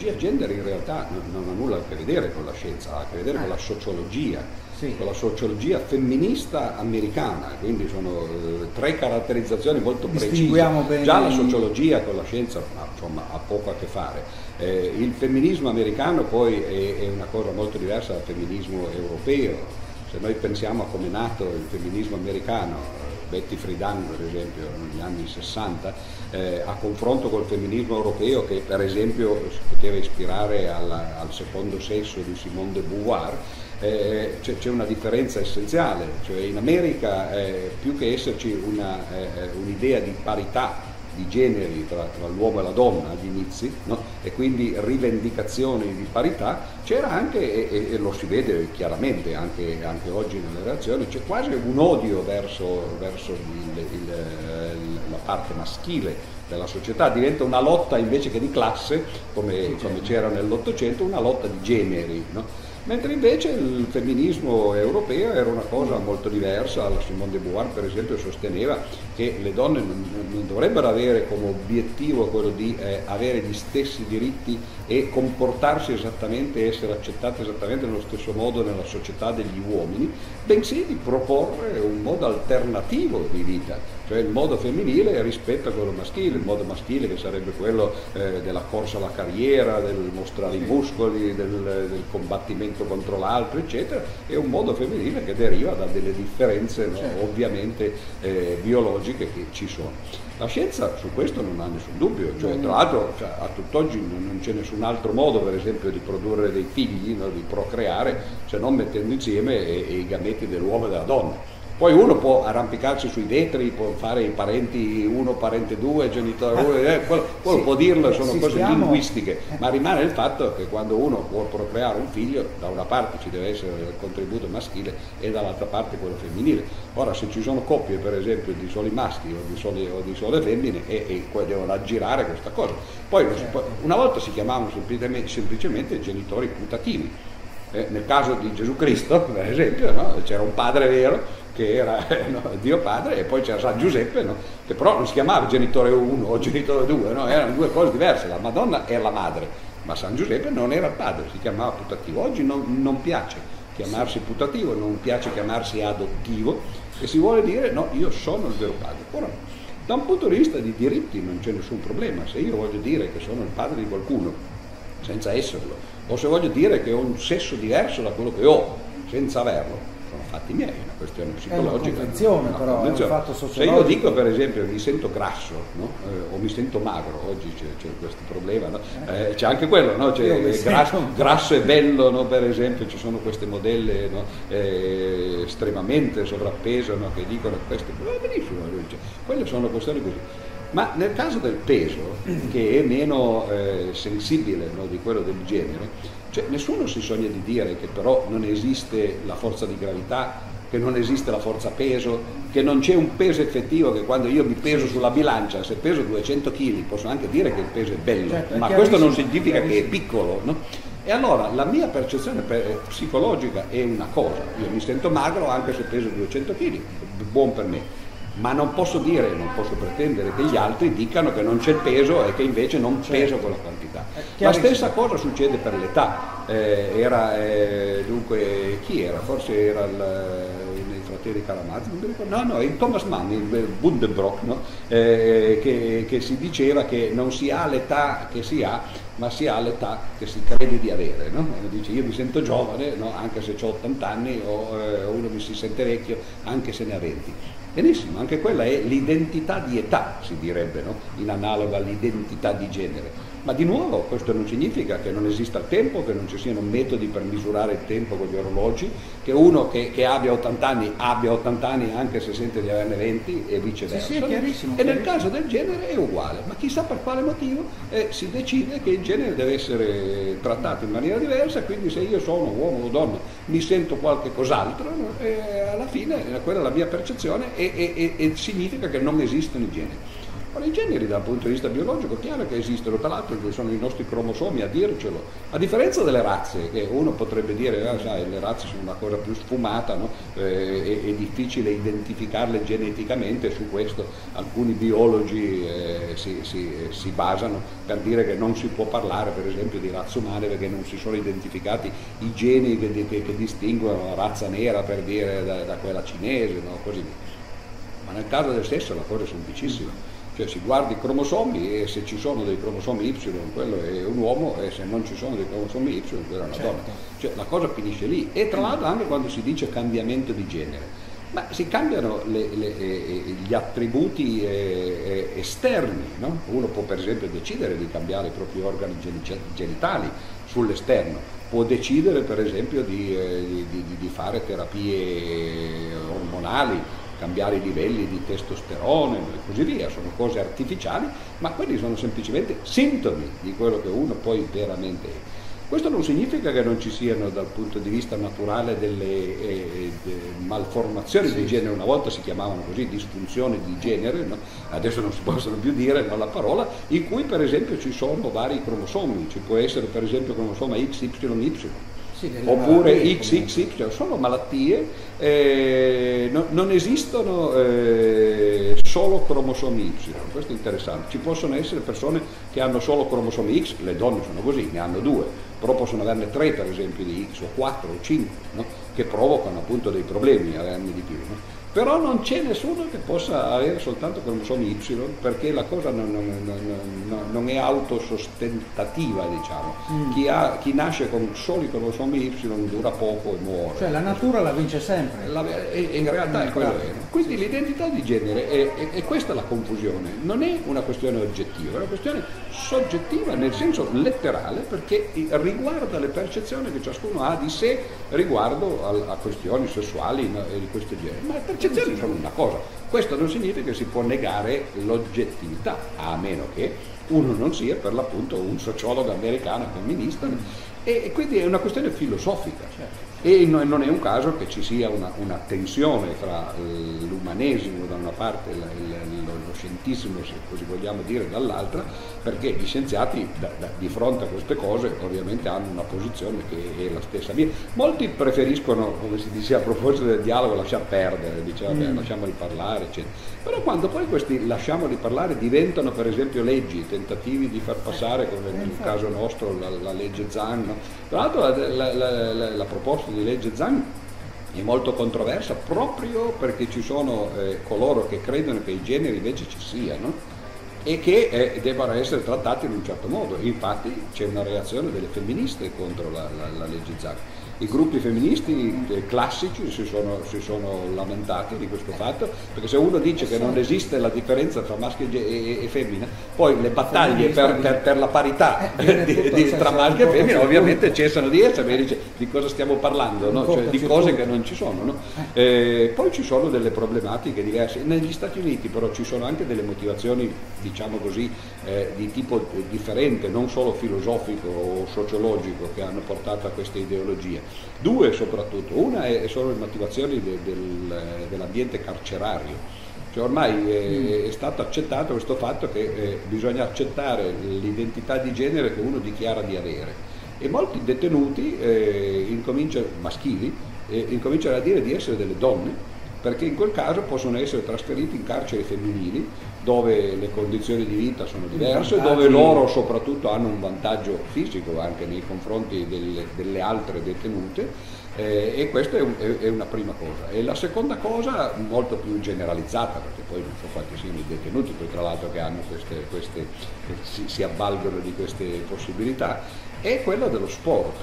terminologia gender in realtà non, non ha nulla a che vedere con la scienza, ha a che vedere con la sociologia, Sì. con la sociologia femminista americana, quindi sono eh, tre caratterizzazioni molto precise. Già la sociologia con la scienza ma, insomma, ha poco a che fare. Eh, il femminismo americano poi è, è una cosa molto diversa dal femminismo europeo. Se noi pensiamo a come è nato il femminismo americano, Betty Friedan per esempio negli anni 60, eh, a confronto col femminismo europeo che per esempio si poteva ispirare alla- al secondo sesso di Simone de Beauvoir, eh, c'è, c'è una differenza essenziale, cioè in America eh, più che esserci una, eh, un'idea di parità di generi tra, tra l'uomo e la donna agli inizi no? e quindi rivendicazioni di parità, c'era anche, e, e- lo si vede chiaramente anche, anche oggi nelle reazioni, c'è quasi un odio verso, verso il- il- la parte maschile della società, diventa una lotta invece che di classe, come, come c'era nell'Ottocento, una lotta di generi. no? Mentre invece il femminismo europeo era una cosa molto diversa, la Simone de Beauvoir per esempio sosteneva che le donne non, dovrebbero avere come obiettivo quello di eh, avere gli stessi diritti e comportarsi esattamente, essere accettate esattamente nello stesso modo nella società degli uomini, bensì di proporre un modo alternativo di vita, cioè il modo femminile rispetto a quello maschile, il modo maschile che sarebbe quello eh, della corsa alla carriera, del mostrare i muscoli, del, del combattimento contro l'altro, eccetera, e un modo femminile che deriva da delle differenze no, ovviamente eh, biologiche che ci sono. La scienza su questo non ha nessun dubbio, cioè, tra l'altro cioè, a tutt'oggi non, non c'è nessun altro modo per esempio di produrre dei figli, no, di procreare, se non mettendo insieme eh, i gameti dell'uomo e della donna. Poi uno può arrampicarsi sui vetri, può fare i parenti 1, parente 2, genitore 1, eh, quello, quello Sì, può dirlo, sono cose stiamo- linguistiche, ma rimane il fatto che quando uno vuole procreare un figlio, da una parte ci deve essere il contributo maschile e dall'altra parte quello femminile. Ora se ci sono coppie per esempio di soli maschi o di, soli, o di sole femmine e, e poi devono aggirare questa cosa. Poi può- una volta si chiamavano semplicemente, semplicemente genitori putativi. Eh, nel caso di Gesù Cristo, per esempio, no? c'era un padre vero che era eh, no, Dio Padre e poi c'era San Giuseppe, no? che però non si chiamava genitore 1 o genitore 2, no? erano due cose diverse, la Madonna era la madre, ma San Giuseppe non era il padre, si chiamava putativo. Oggi non, non piace chiamarsi putativo, non piace chiamarsi adottivo e si vuole dire no, io sono il vero padre. Ora, da un punto di vista di diritti non c'è nessun problema, se io voglio dire che sono il padre di qualcuno senza esserlo, o se voglio dire che ho un sesso diverso da quello che ho senza averlo, sono fatti miei, è una questione psicologica. convenzione, una però, è un fatto Se io sociologico. dico per esempio mi sento grasso no? Eh, o mi sento magro, oggi c'è, c'è questo problema, no? Eh, c'è anche quello, no? Grasso, grasso e bello, no? per esempio ci sono queste modelle eh, estremamente sovrappeso no? che dicono questo, va benissimo, lui dice, quelle sono questioni così. Ma nel caso del peso, che è meno eh, sensibile no, di quello del genere, cioè, nessuno si sogna di dire che però non esiste la forza di gravità, che non esiste la forza peso, che non c'è un peso effettivo, che quando io mi peso sulla bilancia, se peso 200 kg, posso anche dire che il peso è bello, Certo, ma questo non significa che è piccolo. No? E allora la mia percezione per- psicologica è una cosa, io mi sento magro anche se peso 200 kg, buon per me, ma non posso dire, non posso pretendere che gli altri dicano che non c'è il peso e che invece non peso quella quantità. La stessa cosa succede per l'età, Eh, era, eh, dunque, chi era? Forse era il, uno dei fratelli Karamazov, non mi ricordo. no, no, il Thomas Mann, il Buddenbrock, no? Eh, che, che si diceva che non si ha l'età che si ha, ma si ha l'età che si crede di avere. No? Dice io mi sento giovane, no? anche se ho 80 anni, o eh, uno mi si sente vecchio, anche se ne ha 20. Benissimo, anche quella è l'identità di età, si direbbe, no? in analoga all'identità di genere. Ma di nuovo questo non significa che non esista il tempo, che non ci siano metodi per misurare il tempo con gli orologi, che uno che, che abbia 80 anni abbia 80 anni anche se sente di averne 20 e viceversa. Sì, sì, chiarissimo, e nel chiarissimo. caso del genere è uguale, ma chissà per quale motivo eh, si decide che il genere deve essere trattato in maniera diversa, quindi se io sono uomo o donna mi sento qualche cos'altro, no? e alla fine eh, quella è la mia percezione e, e- e- e significa che non esistono i generi. Ora, i generi dal punto di vista biologico, chiaro che esistono, tra l'altro sono i nostri cromosomi a dircelo, a differenza delle razze, che uno potrebbe dire, ah, sai, le razze sono una cosa più sfumata, no? eh, è, è, difficile identificarle geneticamente, su questo alcuni biologi eh, si, si, si, basano per dire che non si può parlare per esempio di razze umane perché non si sono identificati i geni che, che, che distinguono la razza nera per dire da, da quella cinese, no? così via. Ma nel caso del sesso la cosa è semplicissima cioè si guarda i cromosomi e se ci sono dei cromosomi Y quello è un uomo e se non ci sono dei cromosomi Y quella è una certo. donna. Cioè la cosa finisce lì. E tra l'altro anche quando si dice cambiamento di genere, ma si cambiano le, le, eh, gli attributi eh, esterni, no? uno può per esempio decidere di cambiare i propri organi genitali sull'esterno, può decidere per esempio di, eh, di, di fare terapie ormonali cambiare i livelli di testosterone e così via, sono cose artificiali, ma quelli sono semplicemente sintomi di quello che uno poi veramente è. Questo non significa che non ci siano dal punto di vista naturale delle eh, de malformazioni sì. di genere, una volta si chiamavano così disfunzioni di genere, no? adesso non si possono più dire no, la parola, in cui per esempio ci sono vari cromosomi, ci può essere per esempio cromosoma XYY, sì, oppure XXY, sono malattie, eh, no, non esistono eh, solo cromosomi Y, questo è interessante, ci possono essere persone che hanno solo cromosomi X, le donne sono così, ne hanno due, però possono averne tre per esempio di X o quattro o cinque, no? Che provocano appunto dei problemi, averne di più. No? però non c'è nessuno che possa avere soltanto cromosomi Y perché la cosa non, non, non, non è autosostentativa diciamo mm. chi, ha, chi, nasce con soli cromosomi Y dura poco e muore cioè la natura la vince sempre la, e, in realtà è quello vero quindi l'identità di genere è, è, è, questa la confusione non è una questione oggettiva è una questione soggettiva nel senso letterale perché riguarda le percezioni che ciascuno ha di sé riguardo a, questioni sessuali di questo genere. Ma percezioni sono una cosa, questo non significa che si può negare l'oggettività, a meno che uno non sia per l'appunto un sociologo americano femminista e quindi è una questione filosofica. Certo e non è un caso che ci sia una, una tensione fra l'umanesimo da una parte e lo scientismo, se così vogliamo dire, dall'altra, perché gli scienziati da, da, di fronte a queste cose ovviamente hanno una posizione che è la stessa mia. Molti preferiscono, come si dice a proposito del dialogo, lasciar perdere, diceva mm. lasciamoli parlare, eccetera. Però quando poi questi lasciamoli parlare diventano per esempio leggi, tentativi di far passare, come nel caso nostro, la, la legge Zan, no? tra l'altro la, la, la proposta proposta di legge Zan è molto controversa proprio perché ci sono eh, coloro che credono che i generi invece ci siano e che eh, debbano essere trattati in un certo modo. Infatti c'è una reazione delle femministe contro la, la, la legge Zan i gruppi femministi eh, classici si sono, si sono, lamentati di questo fatto, perché se uno dice che non esiste la differenza tra maschio e, e, e femmina, poi le battaglie per, per, per la parità eh, di, di, tra maschio e femmina ovviamente cessano di essere, dice di cosa stiamo parlando, no? cioè, di cose che non ci sono. No? Eh, poi ci sono delle problematiche diverse, negli Stati Uniti però ci sono anche delle motivazioni, diciamo così, eh, di tipo differente, non solo filosofico o sociologico che hanno portato a queste ideologie. Due soprattutto, una è, sono le motivazioni de, del, dell'ambiente carcerario. Cioè ormai è, mm. è, stato accettato questo fatto che eh, bisogna accettare l'identità di genere che uno dichiara di avere e molti detenuti eh, maschili eh, incominciano a dire di essere delle donne perché in quel caso possono essere trasferiti in carceri femminili dove le condizioni di vita sono diverse, dove loro soprattutto hanno un vantaggio fisico anche nei confronti delle, delle altre detenute eh, e questa è, un, è, è, una prima cosa. E la seconda cosa, molto più generalizzata, perché poi non so quanti siano i detenuti, poi tra l'altro che hanno queste, queste si, si avvalgono di queste possibilità, è quella dello sport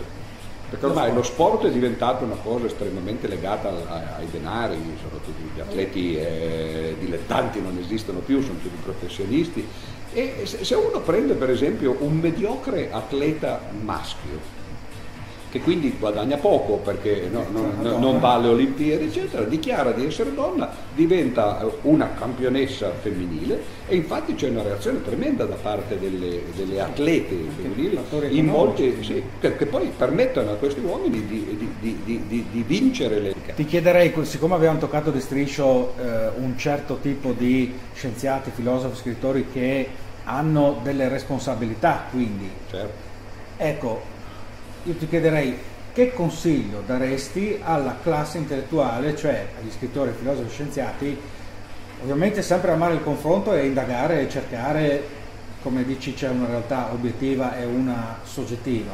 perché ormai lo sport è diventato una cosa estremamente legata ai denari, soprattutto gli atleti eh, dilettanti non esistono più, sono tutti professionisti. E se uno prende per esempio un mediocre atleta maschio, che quindi guadagna poco perché no, no, no, non va alle Olimpiadi, eccetera, dichiara di essere donna, diventa una campionessa femminile e infatti c'è una reazione tremenda da parte delle, delle atlete femminili in molti, sì, che, che, poi permettono a questi uomini di, di, di, di, vincere le... Ti chiederei, siccome abbiamo toccato di striscio eh, un certo tipo di scienziati, filosofi, scrittori che hanno delle responsabilità, quindi... Certo. Ecco, io ti chiederei che consiglio daresti alla classe intellettuale, cioè agli scrittori, filosofi, scienziati, ovviamente sempre amare il confronto e indagare e cercare, come dici c'è una realtà obiettiva e una soggettiva,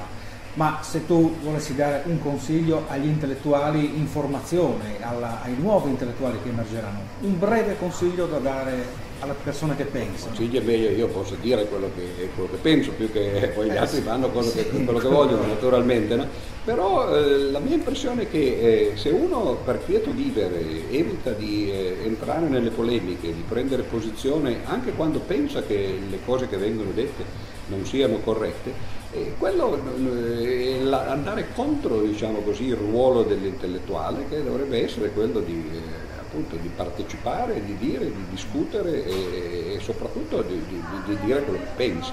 ma se tu volessi dare un consiglio agli intellettuali in formazione, alla, ai nuovi intellettuali che emergeranno, un breve consiglio da dare alla persona che pensa. Meglio, io posso dire quello che, quello che penso, più che poi gli eh, altri fanno quello, sì. che, quello che, vogliono naturalmente, no? però eh, la mia impressione è che eh, se uno per quieto vivere evita di eh, entrare nelle polemiche, di prendere posizione anche quando pensa che le cose che vengono dette non siano corrette, eh, quello, eh, andare contro diciamo così, il ruolo dell'intellettuale che dovrebbe essere quello di appunto di partecipare, di dire, di discutere e, e soprattutto di, di, di, dire quello che pensi.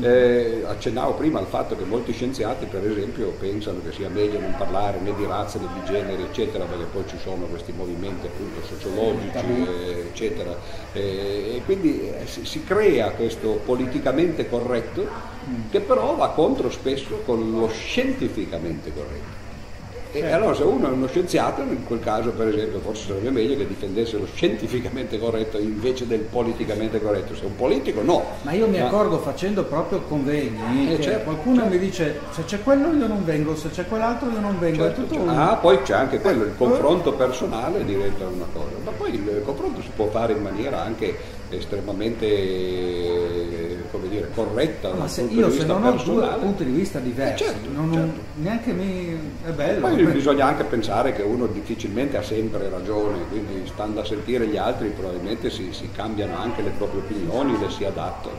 Eh, accennavo prima al fatto che molti scienziati per esempio pensano che sia meglio non parlare né di razza né di genere eccetera perché poi ci sono questi movimenti appunto sociologici eh, eccetera. Eh, e quindi eh, si, si, crea questo politicamente corretto che però va contro spesso con lo scientificamente corretto e certo. allora se uno è uno scienziato, in quel caso per esempio forse sarebbe meglio che difendesse lo scientificamente corretto invece del politicamente corretto. Se è un politico no. Ma io mi Ma... accorgo facendo proprio convegni, eh, certo, qualcuno certo. mi dice se c'è quello io non vengo, se c'è quell'altro io non vengo. Certo, certo. Ah, poi c'è anche quello, il eh, confronto personale diventa una cosa. Ma poi il confronto si può fare in maniera anche estremamente come dire, corretta ma se io se non ho due punti di vista diversi, eh certo, non, certo. neanche mi è bello. Poi bisogna anche pensare che uno difficilmente ha sempre ragione, quindi stando a sentire gli altri probabilmente si, si cambiano anche le proprie opinioni, le si adattano.